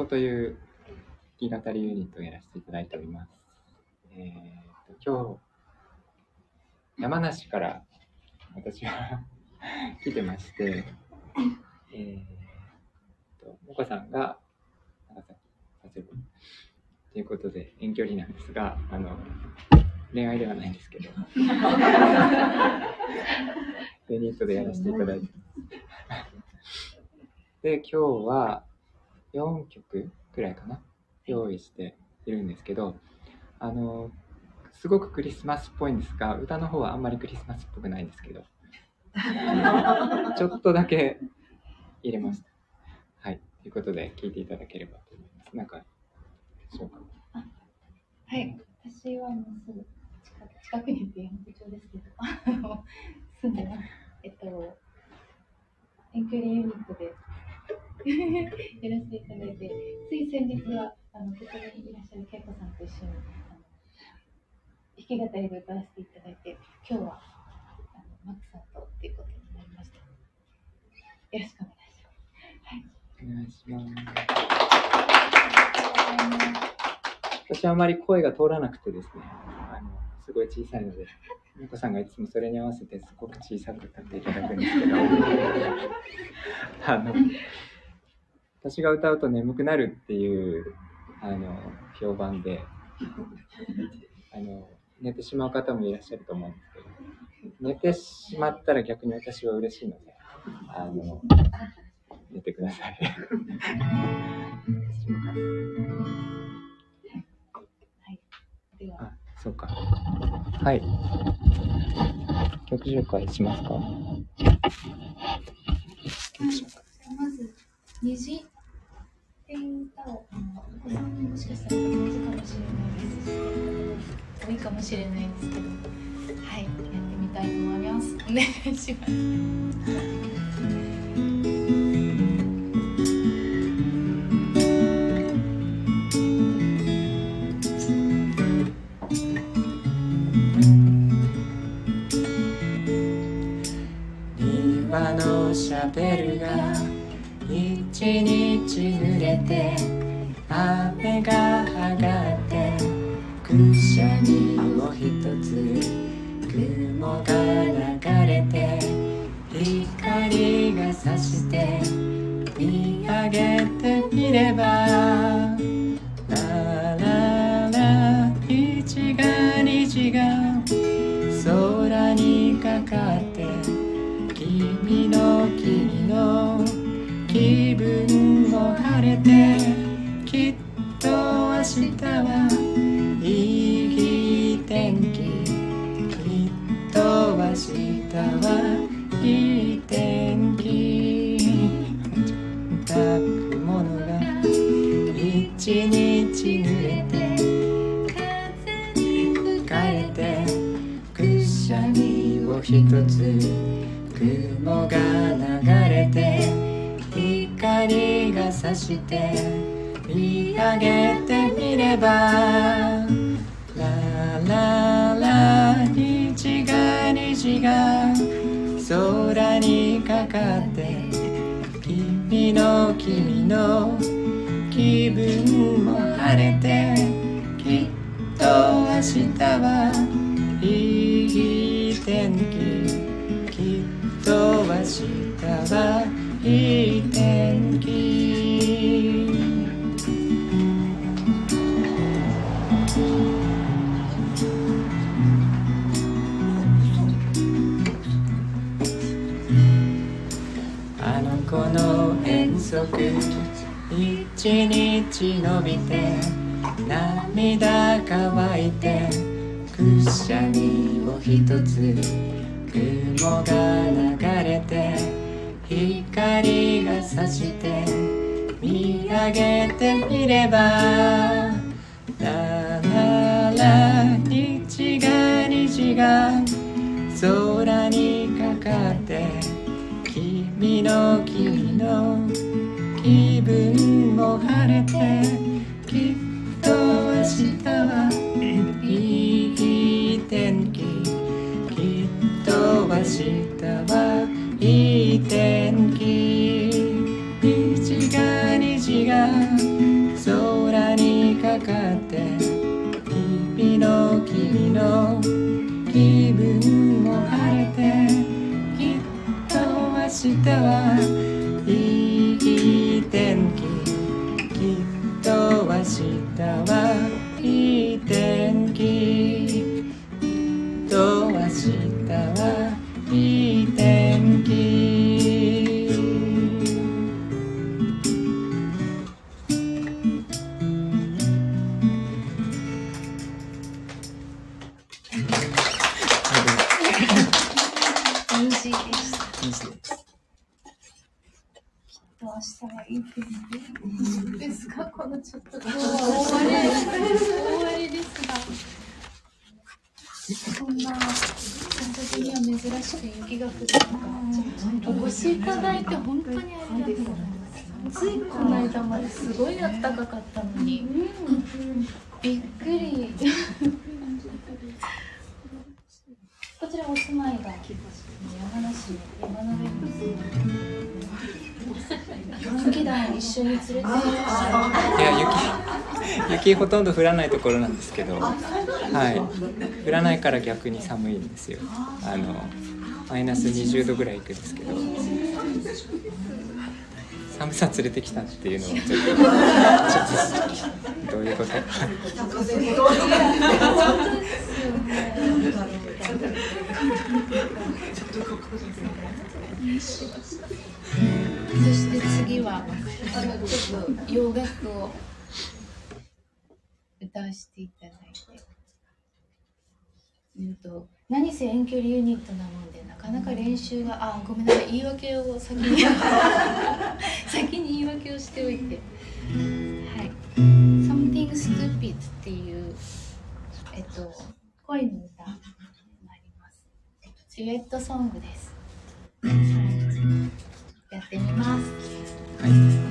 子という弾き語りユニットをやらせていただいております。えー、と今日、山梨から私は来てまして、えー、と、もこさんが長崎、佐世保ということで遠距離なんですが、あの、恋愛ではないんですけど、ユニットでやらせていただいてで、今日は4曲くらいかな、用意しているんですけど、あの、すごくクリスマスっぽいんですが、歌の方はあんまりクリスマスっぽくないんですけど、ちょっとだけ入れました。はい。ということで、聞いていただければと思います。なんか、そうか？はい。私はもうすぐ近近くにいて町ですけど、住んでます。えっと、遠距離ユニットで やらせていただいて、つい先日はあのここにいらっしゃる恵子さんと一緒にあの弾き語りで歌わせていただいて、今日はあのマックさんとっていうことになりました。よろしくお願いします。はい。お願いします。私はあまり声が通らなくてですね、あのすごい小さいので、美子さんがいつもそれに合わせてすごく小さく歌っていただくんですけど、あの私が歌うと眠くなるっていうあの評判で あの寝てしまう方もいらっしゃると思うんですけど寝てしまったら逆に私は嬉しいのであの寝てください。あそうかはい。曲紹介しますか？まず虹っていう。歌をあのお子さんにもしかしたら同じかもしれないです多いかもしれないですけどはいやってみたいと思います。お願いします。一日濡れて風に吹かれてくしゃみを一つ雲が流れて光が差して見上げてみればラララ虹が虹が空にかかって君の君の気分も晴れてきっと明日はいい天気きっと明日はいい天気あの子の遠足。一日伸びて涙乾いてくしゃみを一つ雲が流れて光が差して見上げてみればラララ虹が虹が空にかかって君の君の気分も晴れてきっと明日はいい天気きっと明日はいいすごい暖かかったのに。びっくり。こちらお住まいが山梨の山の雪団を一緒に連れていらっしゃいや雪 雪ほとんど降らないところなんですけど、はい、降らないから逆に寒いんですよ。あのマイナス20度ぐらいいくんですけど。寒さ連れてきたっていうのは ちょっとちょっとどういうこと？そして次はあのちょっと洋楽を歌わせていただいて、うんと何せ遠距離ユニットなもんで。ななか練習があごめんなさい言い訳を先に 先に言い訳をしておいて「はい、SomethingStupid」っていう、えっと、恋の歌になります。ジュエットソングです、やってみます、はい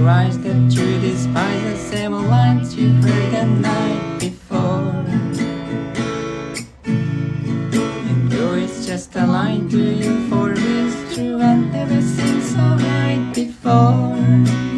Your eyes that you despise the same lines you heard the night before. And though it's just a line to you, for it's true, I've never seen so right before.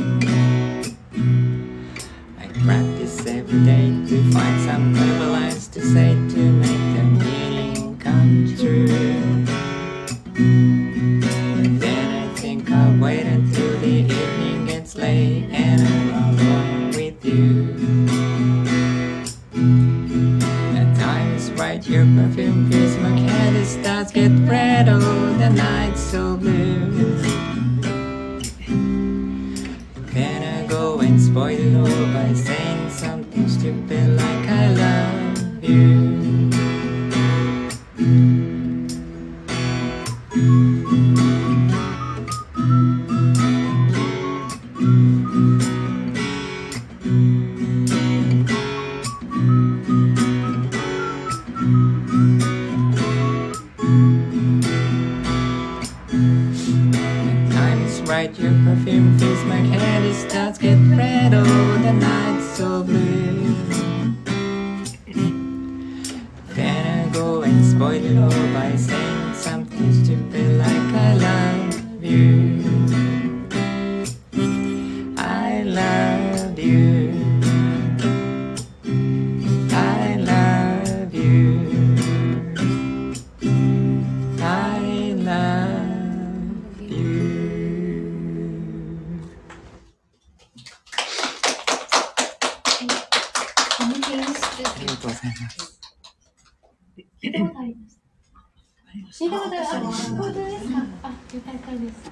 聞いたことあります聞いたことあるあ本当ですかあよかったです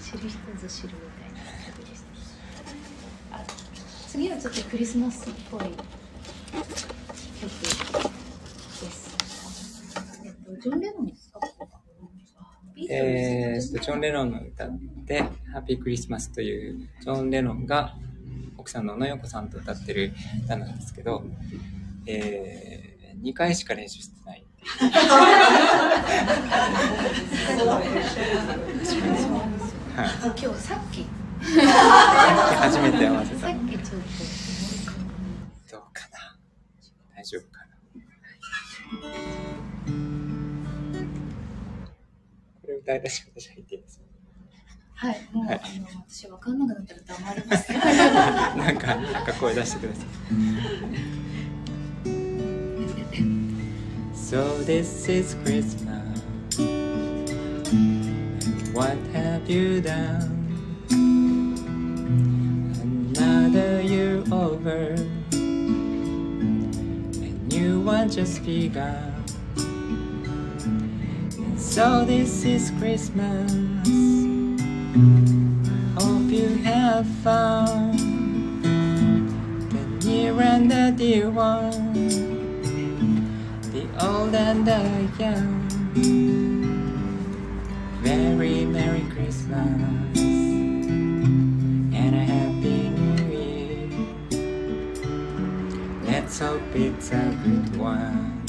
知る人ぞ知るみたいな曲でしたあ次はちょっとクリスマスっぽい曲ですえっとジョン・レノンですかえー、とジョン・レノンの歌で「ハッピークリスマス」というジョン・レノンが奥さんの小野洋子さんと歌ってる歌なんですけど、えー、2回しか練習してない。はい、今日さっき。初めて合わせた。さっきちょっとどうかな。大丈夫かな。これ歌い出し私入っていいですか？はい、もう、はい、あの私わかんなくなったら黙ります。なんか、なんか声出してください。So this is Christmas. And what have you done? Another year over, a new one just begun. And so this is Christmas. Hope you have fun. the near and the dear one, old and the young. Very Merry Christmas and a Happy New Year. Let's hope it's a good one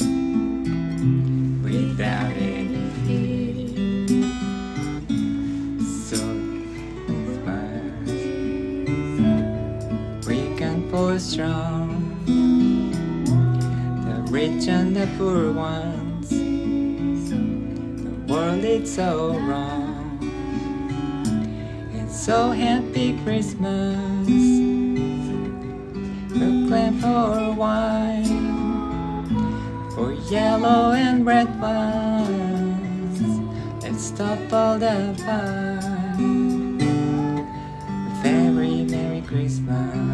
poor ones. The world is so wrong. It's so happy Christmas. Brooklyn for wine. For yellow and red ones. Let's stop all the fun. Very Merry Christmas.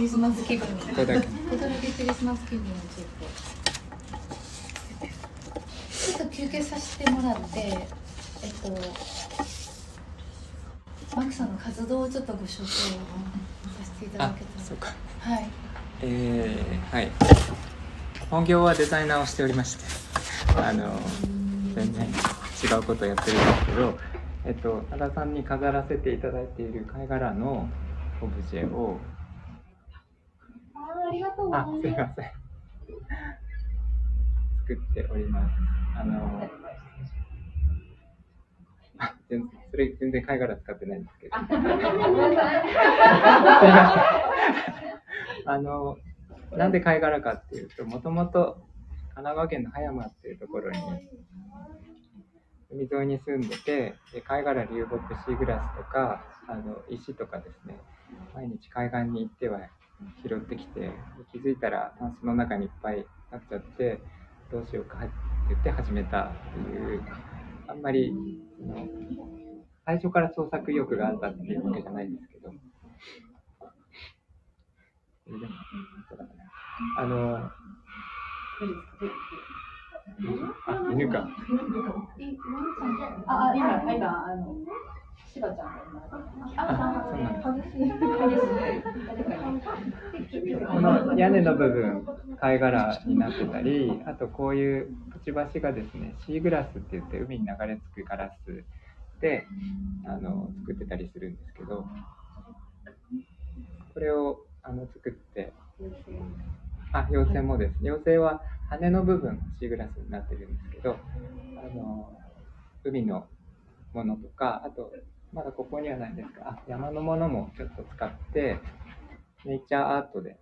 クリスマス気分。ここだけ。ここだけクリスマス気分をちょっと。ちょっと休憩させてもらって、えっと。マクさんの活動をちょっとご紹介をさせていただけたら。そうか。はい。えー、はい。本業はデザイナーをしておりましてあの全然違うことをやってるんですけど、えっと、多田さんに飾らせていただいている貝殻のオブジェをあありがとうございます。すいません。作っております。あのあ全それ全然貝殻使ってないんですけど。あのなんで貝殻かっていうと、もともと神奈川県の葉山っていうところに海沿いに住んでて、で貝殻流木シーグラスとかあの石とかですね、毎日海岸に行っては拾ってきて、気づいたらタンスの中にいっぱいなっちゃって、どうしようかって言って始めたっていう、あんまり最初から創作意欲があったっていうわけじゃないんですけど。あの、あ、犬か。あ、今、今、あの、しばちゃんがあ、そうなんこの屋根の部分、貝殻になってたり、あとこういうくちばしがですね、シーグラスって言って海に流れ着くガラスで、あの、作ってたりするんですけど、これをあの作って、あ、妖精もです。妖精は羽の部分、シーグラスになってるんですけど、あの、海のものとか、あと、まだここにはないんですが、あ山のものもちょっと使って、ネイチャーアートで、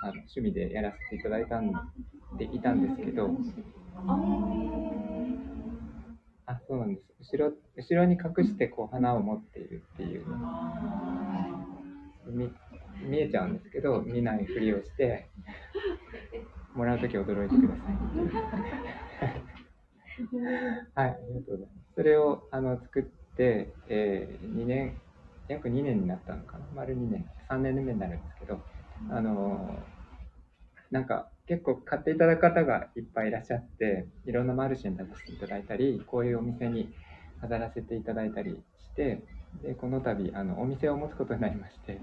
あの趣味でやらせていただいたんていたんですけど、あ、そうなんです。後ろ、後ろに隠してこう花を持っているっていう見見えちゃうんですけど、見ないふりをして、もらうとき驚いてください。はい、ありがとうございます。それをあの作って、えー、2年、約2年になったのかな、丸2年、3年目になるんですけど、あのなんか結構買っていただく方がいっぱいいらっしゃって、いろんなマルシェに出していただいたり、こういうお店に飾らせていただいたりして、でこの度あのお店を持つことになりまして、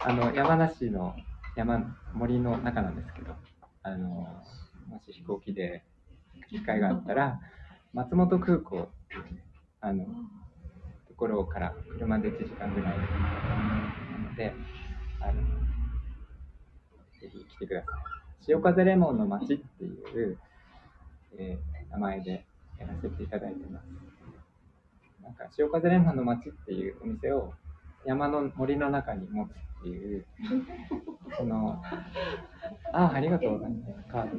あの山梨の山森の中なんですけど、あのもし飛行機で機会があったら、松本空港っていうね、あのところから車で1時間ぐらいなので、あのぜひ来てください。潮風レモンの街っていう、えー、名前でやらせていただいてます。なんか潮風レモンの街っていうお店を山の森の中に持つっていう、その、あ、ありがとうございます。カード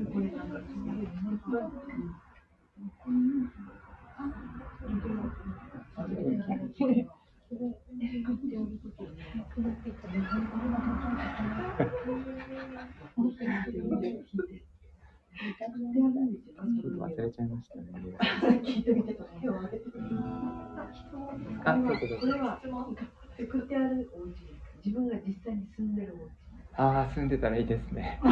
忘れちゃいましたね。あ、そうそうそう。作ってあるお家自分が実際に住んでるお家ああ、住んでたらいいですね。た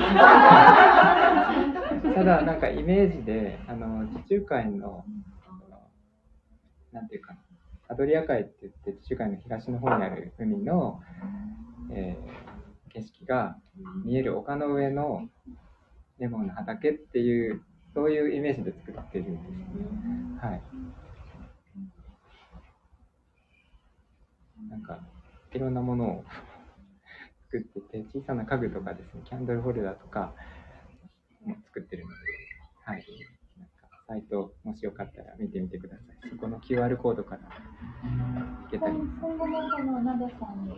だ、なんかイメージで、あの、地中海の、なんていうかな、アドリア海って言って地中海の東の方にある海の、えー、景色が見える丘の上のレモンの畑っていうそういうイメージで作ってるんです、ね、はいなんかいろんなものを作ってて小さな家具とかですねキャンドルホルダーとかも作ってるのではいサイト、もしよかったら見てみてください。そこの QR コードから行けたり。今後もこのナダさんにい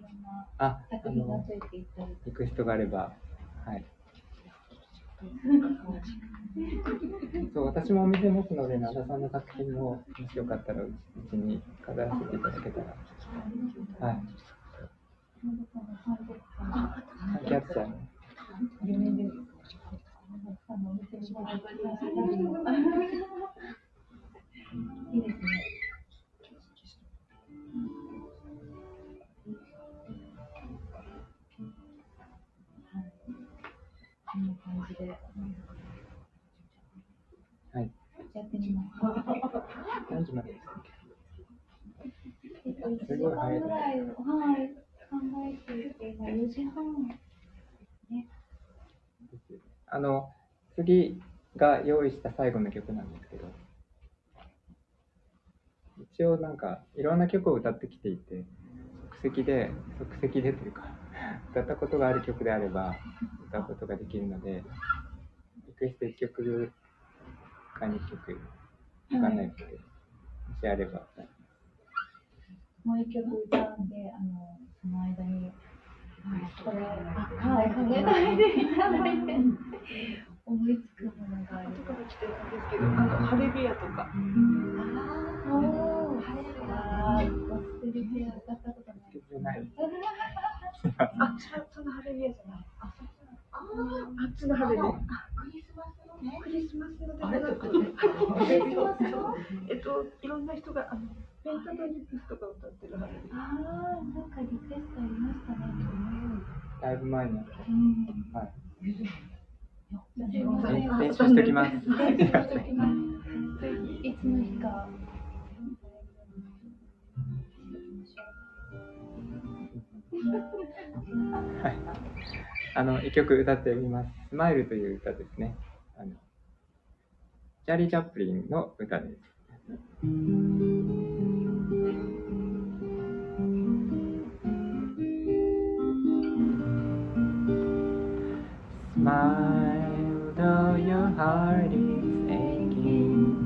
ろんな作品がついていったり。リクエストがあれば、はい。そう私もお店持つので、奈良さんの作品も、もしよかったらうちに飾らせていただけたら。はい。キャッチャー。用意した最後の曲なんですけど、一応なんかいろんな曲を歌ってきていて、即席で、即席でというか、歌ったことがある曲であれば歌うことができるので、リクエスト1曲か2曲、わかんないですけど、もしあれば。もう一曲歌うんで、あの、その間にこれ、はい、考えないでいただいて、思いつくものがある。後から来てるんですけど、あの、ハレビアとか。ああ、おハレビア。ゴスペルビア歌ったことない。あ、そのハレビアじゃない。あ、そっちの。ああっちのハレビア。クリスマスのね。クリスマスのではなくて、えっと、いろんな人が、あの、ペンタトニクスとか歌ってるハレビア。ああ、なんかリクエストありましたね。だいぶ前に。はい。練習しておきます。いつの日か。はい。あの、一曲歌ってみます。スマイルという歌ですね。あの、チャーリー・チャップリンの歌です。Smile your heart is aching.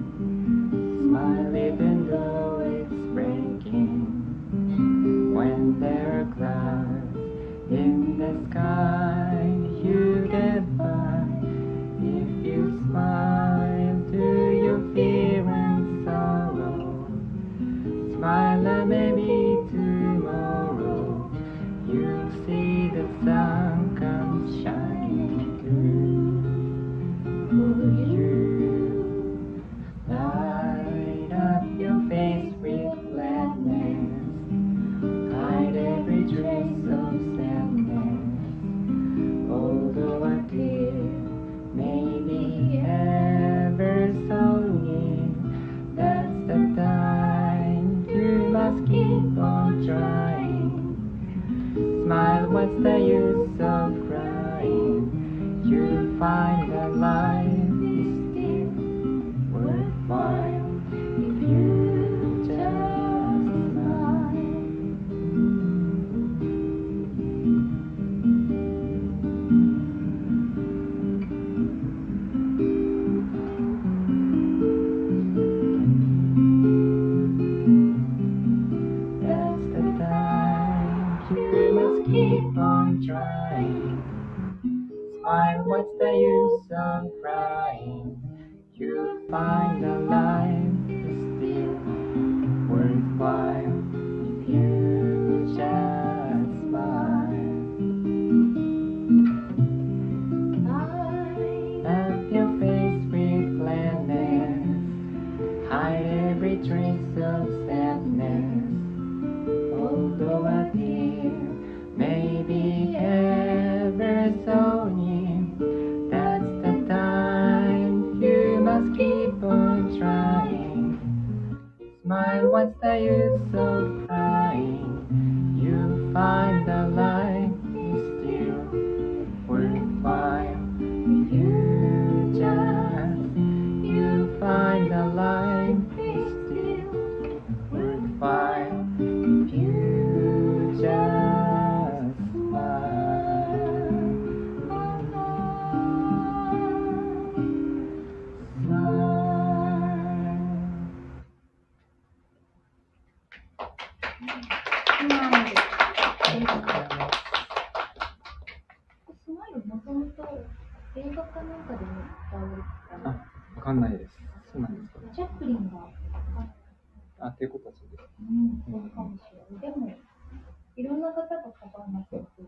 Smile even though it's breaking. When there are clouds in the sky.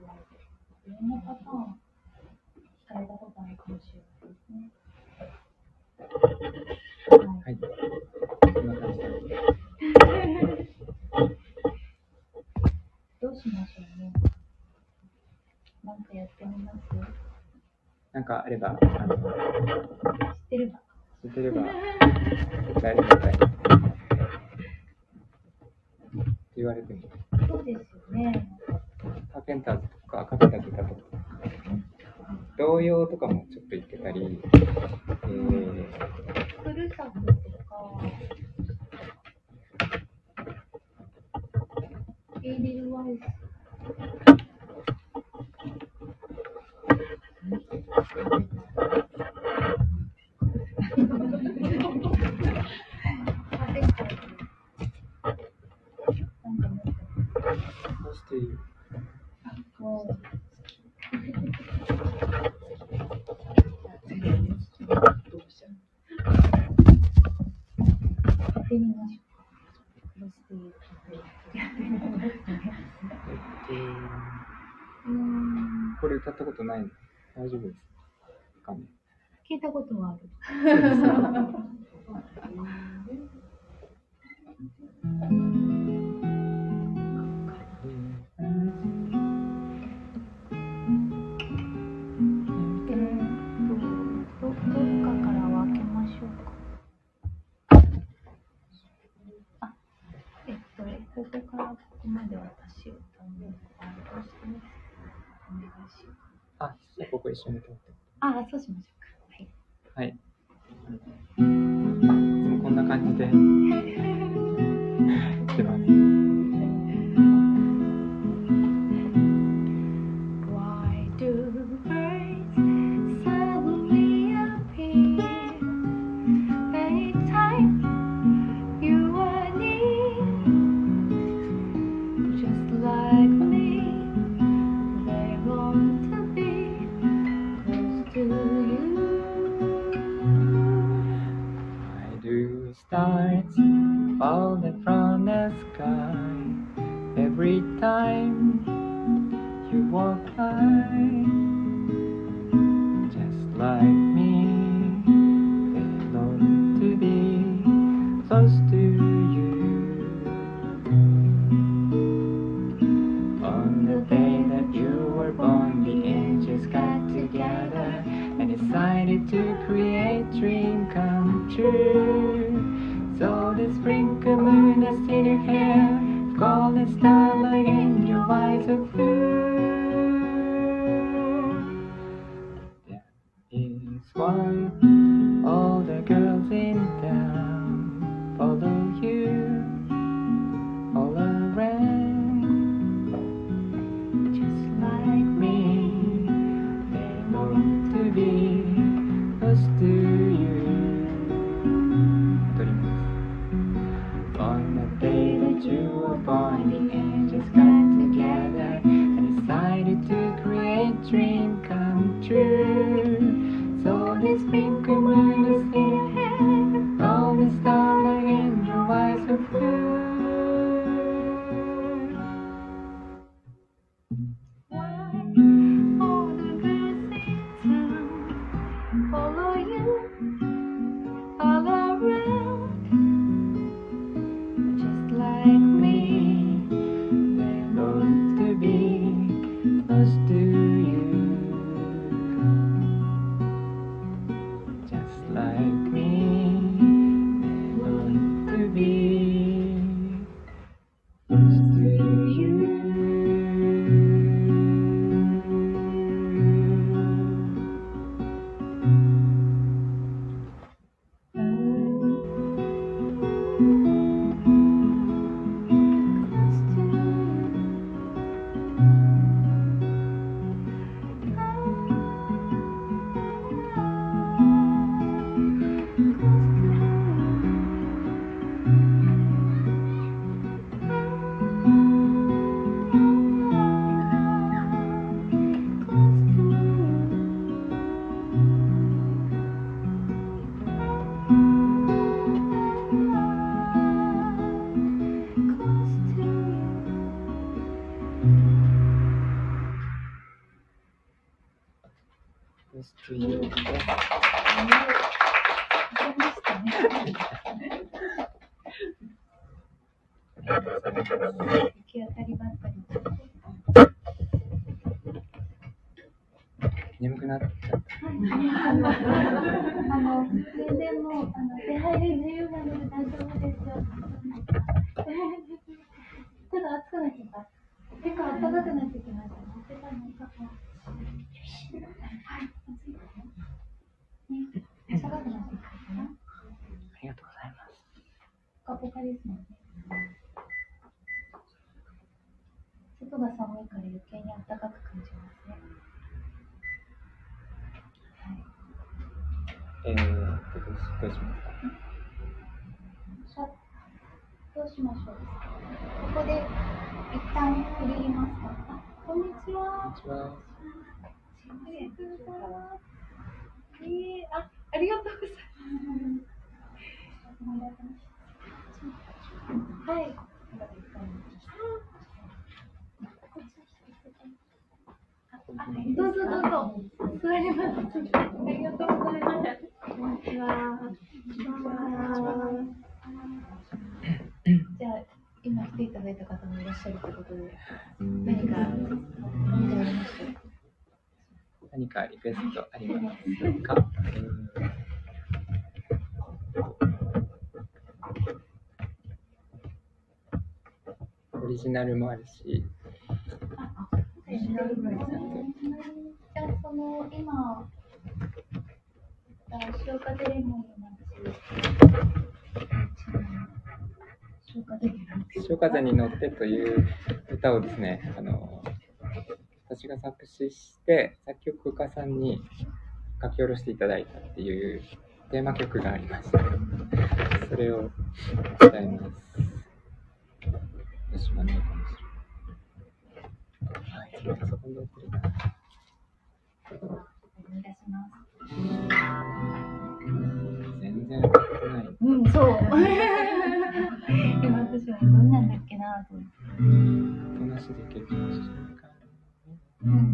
言われて。い。ろんなパターン、聞かれたことあるかもしれないですね。はい。こいな感じ。どうしましょうね。なんかやってみます。なんかあれば、あの、知ってれば。知ってれば、誰にも言われても。あえっとここからここまで私を頼むあのどうしてますお願いします。あここ一緒にって。あそうしましょう。しゃるということで、何か飲んでおります何かリクエストありますか？オリジナルもあるし。オリジナルもあ。その今、塩風レモンの街。潮風に乗ってという歌をですね、あの、私が作詞して、作曲家さんに書き下ろしていただいたっていうテーマ曲がありまして、それを歌います。私もね、かもしれない。全然ない。うん、そう。Mm.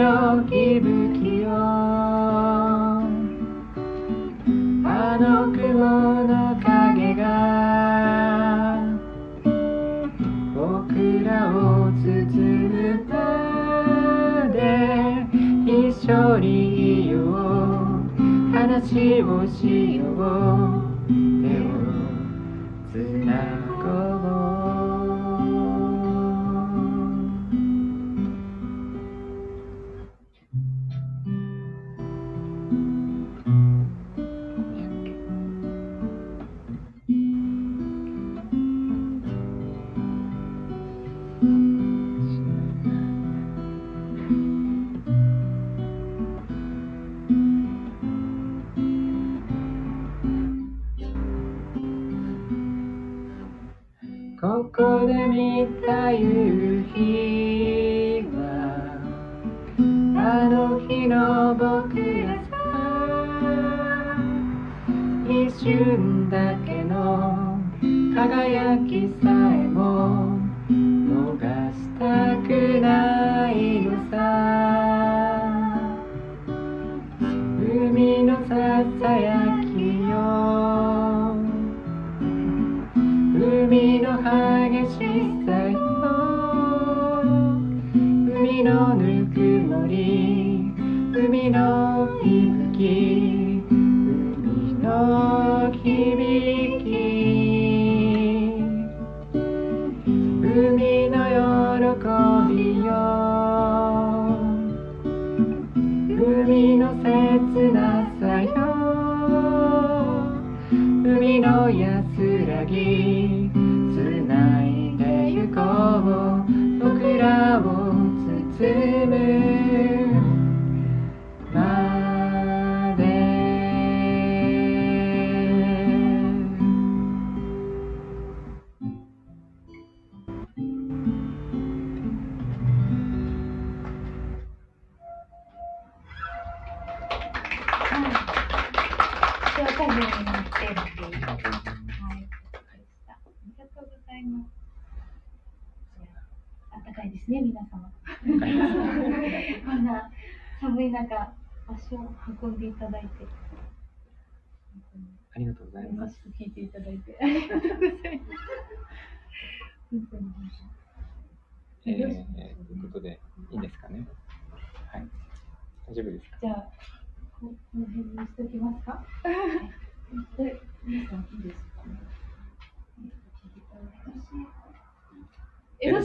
息吹をあの雲の影が僕らを包むまで一緒にいよう。話をしよう。手をつなぐ。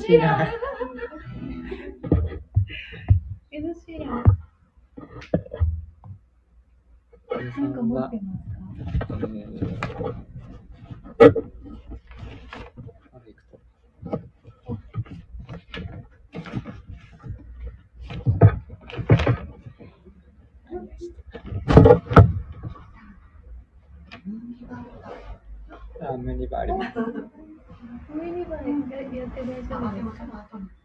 シーラン。エドシーラン。なんか持ってますか。えーあ、無理があります。Yo tenía ese momento.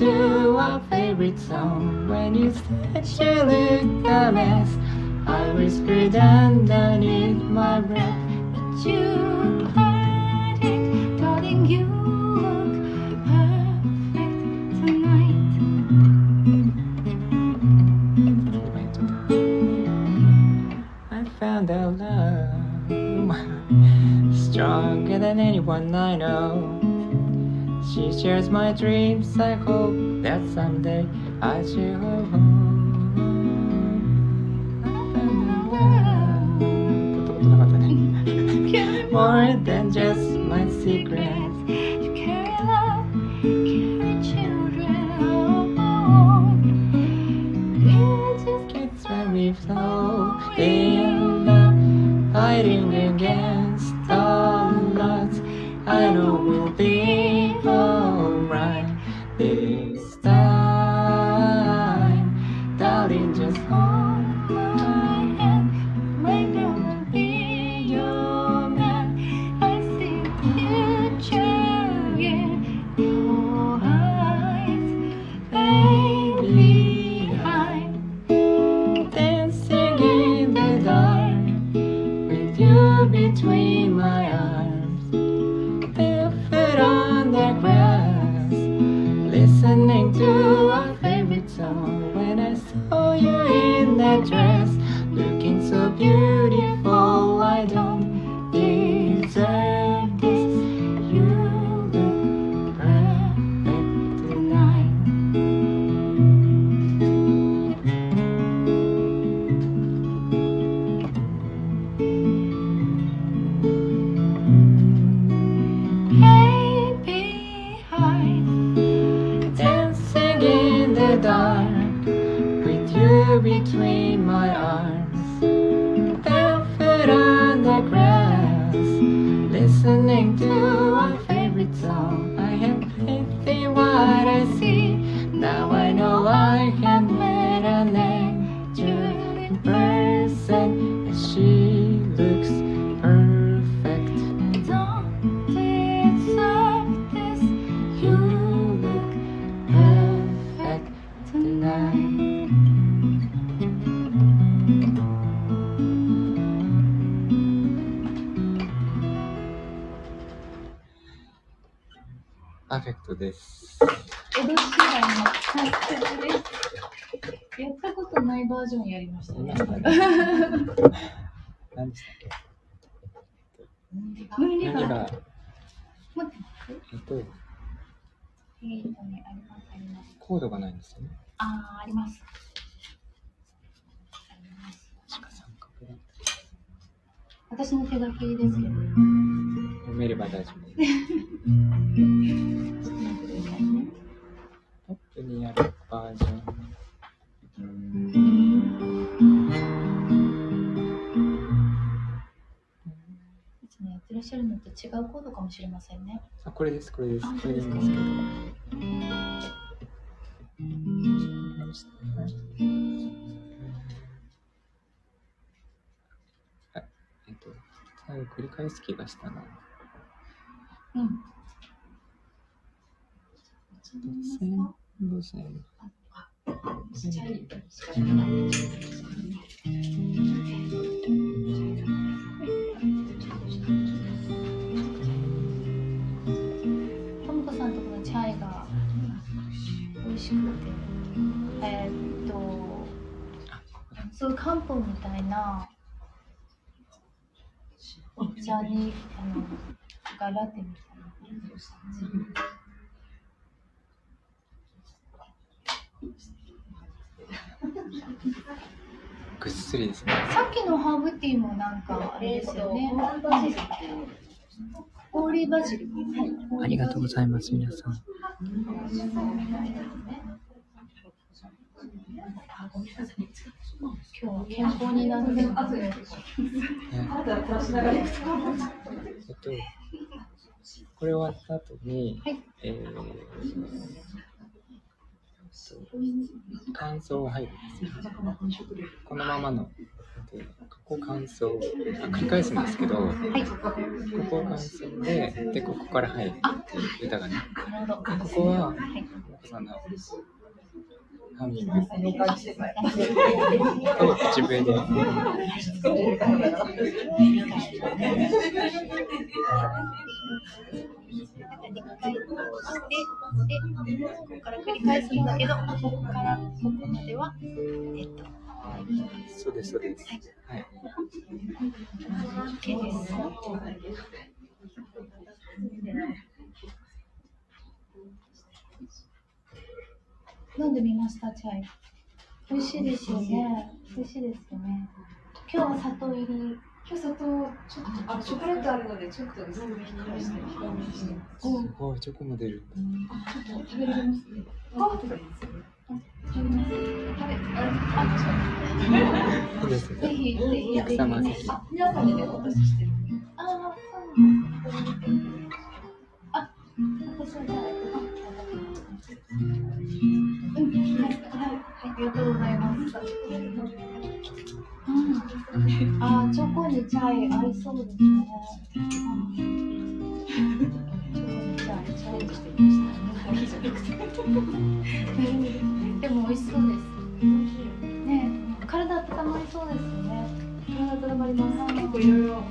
to our favorite song When you said you look a mess. I whispered underneath my breath But you heard it, darling, you look perfect tonight. I found out love Stronger than anyone I know. She shares my dreams. I hope that someday I shall. だか、えっと、えとね、ありますあります。コードがないんですよね。ああ、あります。あります。確か三角だ私の手書きですけど。読めれば大丈夫です。ちょっと待ってくださいね。トップにあるバージョン。してるのと違うコードかもしれませんね。あ、これです、これです。あこれでいいんですけど。はい。えっと、繰り返す気がしたな。うん。そう漢方みたいなお茶に、あの、がラテみたいな。ぐっすりですね。さっきのハーブティーもなんかあれですよね。ホーリーバジル。ありがとうございます、皆さん。今日は健康になってる。ねえっと、これ終わった後に、はいえー感想が入るんですよ。このままの、でここ感想、あ繰り返すんですけど、はい。ここ感想で、で、ここから入るっていう歌がね。ここは、はい。その、ハミングと口笛で、一回して、で、ここから繰り返すんだけど、ここからここまで。は、えっと、そうで。す、そうで。す。はい。OK で。す。飲んでみました、チャイ。美味しいですよね。美味しいですよね。今日は砂糖入り。今日砂糖ちょっとあチョコレートあるのでちょっと全部控えして控えめにしてます。ごい、チョコも出る。あちょっと食べられますね。あ食べます。食べます食べあそうですぜね。ひ、ぜひ、皆さんにねお渡ししてる。ああ、そうなんです。あ、私はじゃありがとうございます。うん、あ、チョコにチャイ合いそうですね。うんチョコにチャイ、チャレンジしてみました。でも美味しそうです。ね、体温まりそうですね。体温まります。結構いろいろ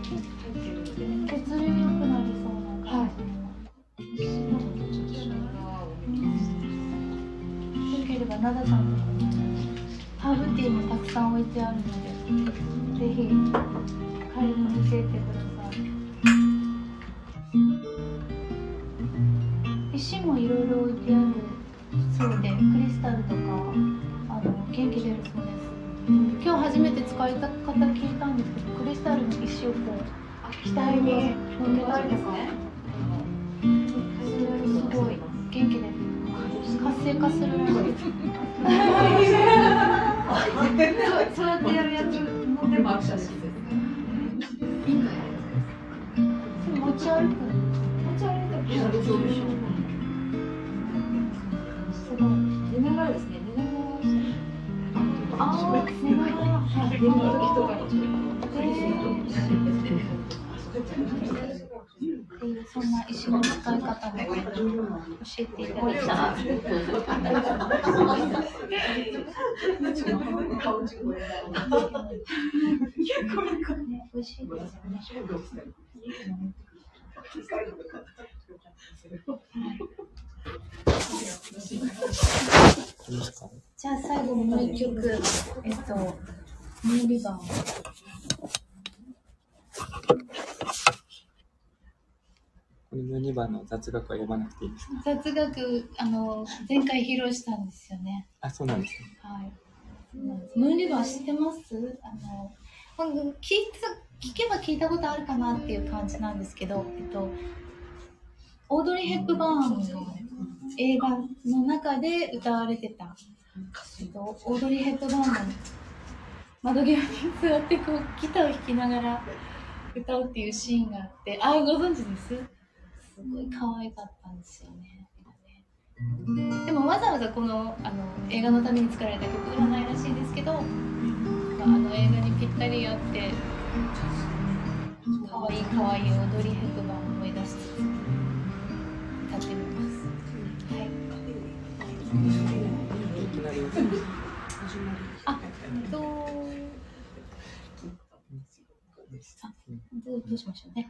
するらしいです。そうやってやるやつもでもあるらしいです。持ち歩く。持ち歩いたそうでしょう。すごい。寝ながらですね。寝ながら。ああ、寝ながら。寝る時とかにちょっとそんな石の使い方も教えていただいたら。ね、美味しいですよね。じゃあ最後もう一曲、えっと、ムーリバー。これの2番の雑学は読まなくていいですか？雑学、あの、前回披露したんですよね。あ、そうなんですね。はい。ムーンリバー知ってます？あの、聞いた、聞けば聞いたことあるかなっていう感じなんですけど、えっと、オードリー・ヘップバーンの映画の中で歌われてた、えっと、オードリー・ヘップバーンの窓際に座ってこうギターを弾きながら歌うっていうシーンがあって、ああ、ご存知です？すごい可愛かったんですよね。でもわざわざこのあの映画のために作られた曲ではないらしいですけど、まあ、あの映画にぴったりあって可愛い可愛い踊りヘクバーを思い出しつつ歌ってみます。はい。あ、えっと、どうどうしましょうね。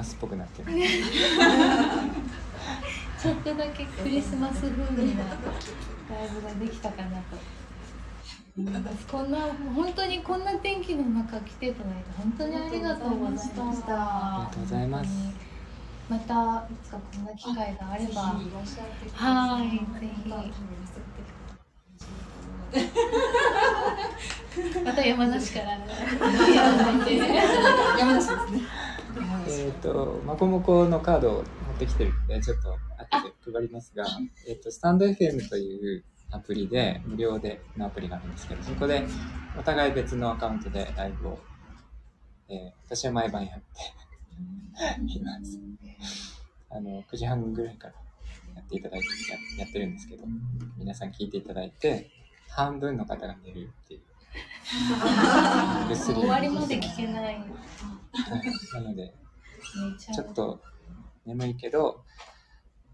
マスっぽくなってる。ちょっとだけクリスマス風味なライブができたかなと。こんな本当にこんな天気の中来ていただいて本当にありがとうございました。ありがとうございます。またいつかこんな機会があれば、はい、ぜひ。また山梨から。山梨ですね。えっ、と、マコモコのカードを持ってきてるんで、ちょっと後で配りますが、えっ、と、スタンド FM というアプリで、無料でのアプリがあるんですけど、そこでお互い別のアカウントでライブを、えー私は毎晩やっています。あの、9時半ぐらいからやっていただいてや、やってるんですけど、皆さん聞いていただいて、半分の方が寝るっていう。終わりまで聞けない。はいなので、寝ちょっと眠いけど、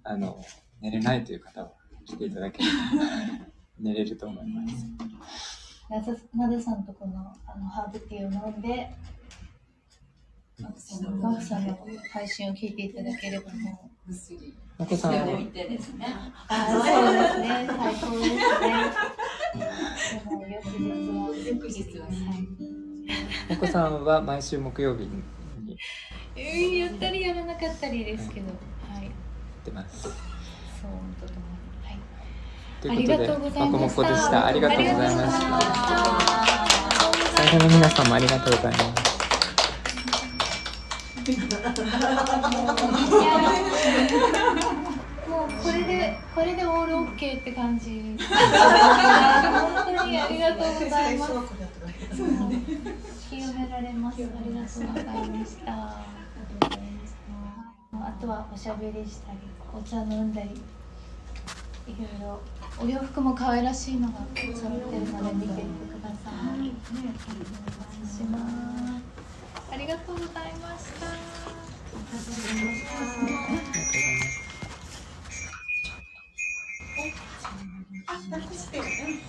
あの、寝れないという方は来ていただければ 寝れると思います。なざなださんとこのあのハーブティーを飲んで、ガクさんの配信を聞いていただければもう。ぐっすり。まこさんは、置いてですね。あそうですね、最高ですね。翌日は、翌日ははいお子さんは毎週木曜日にえ、やったりやらなかったりですけど、はい、出ます。そう本当ともはい。ということで、ありがとうございましたまこもこでした。ありがとうございました。ありがとうございました大変の皆さんもありがとうございます。これでこれでオールオッケーって感じ。本当にありがとうございます。引き止められます。ありがとうございました。あとはおしゃべりしたり、お茶飲んだり、いろいろお洋服も可愛らしいのが揃ってるので見てみてください。お願いします。ありがとうございました。ありがとうございます。あ、抱っこして。うん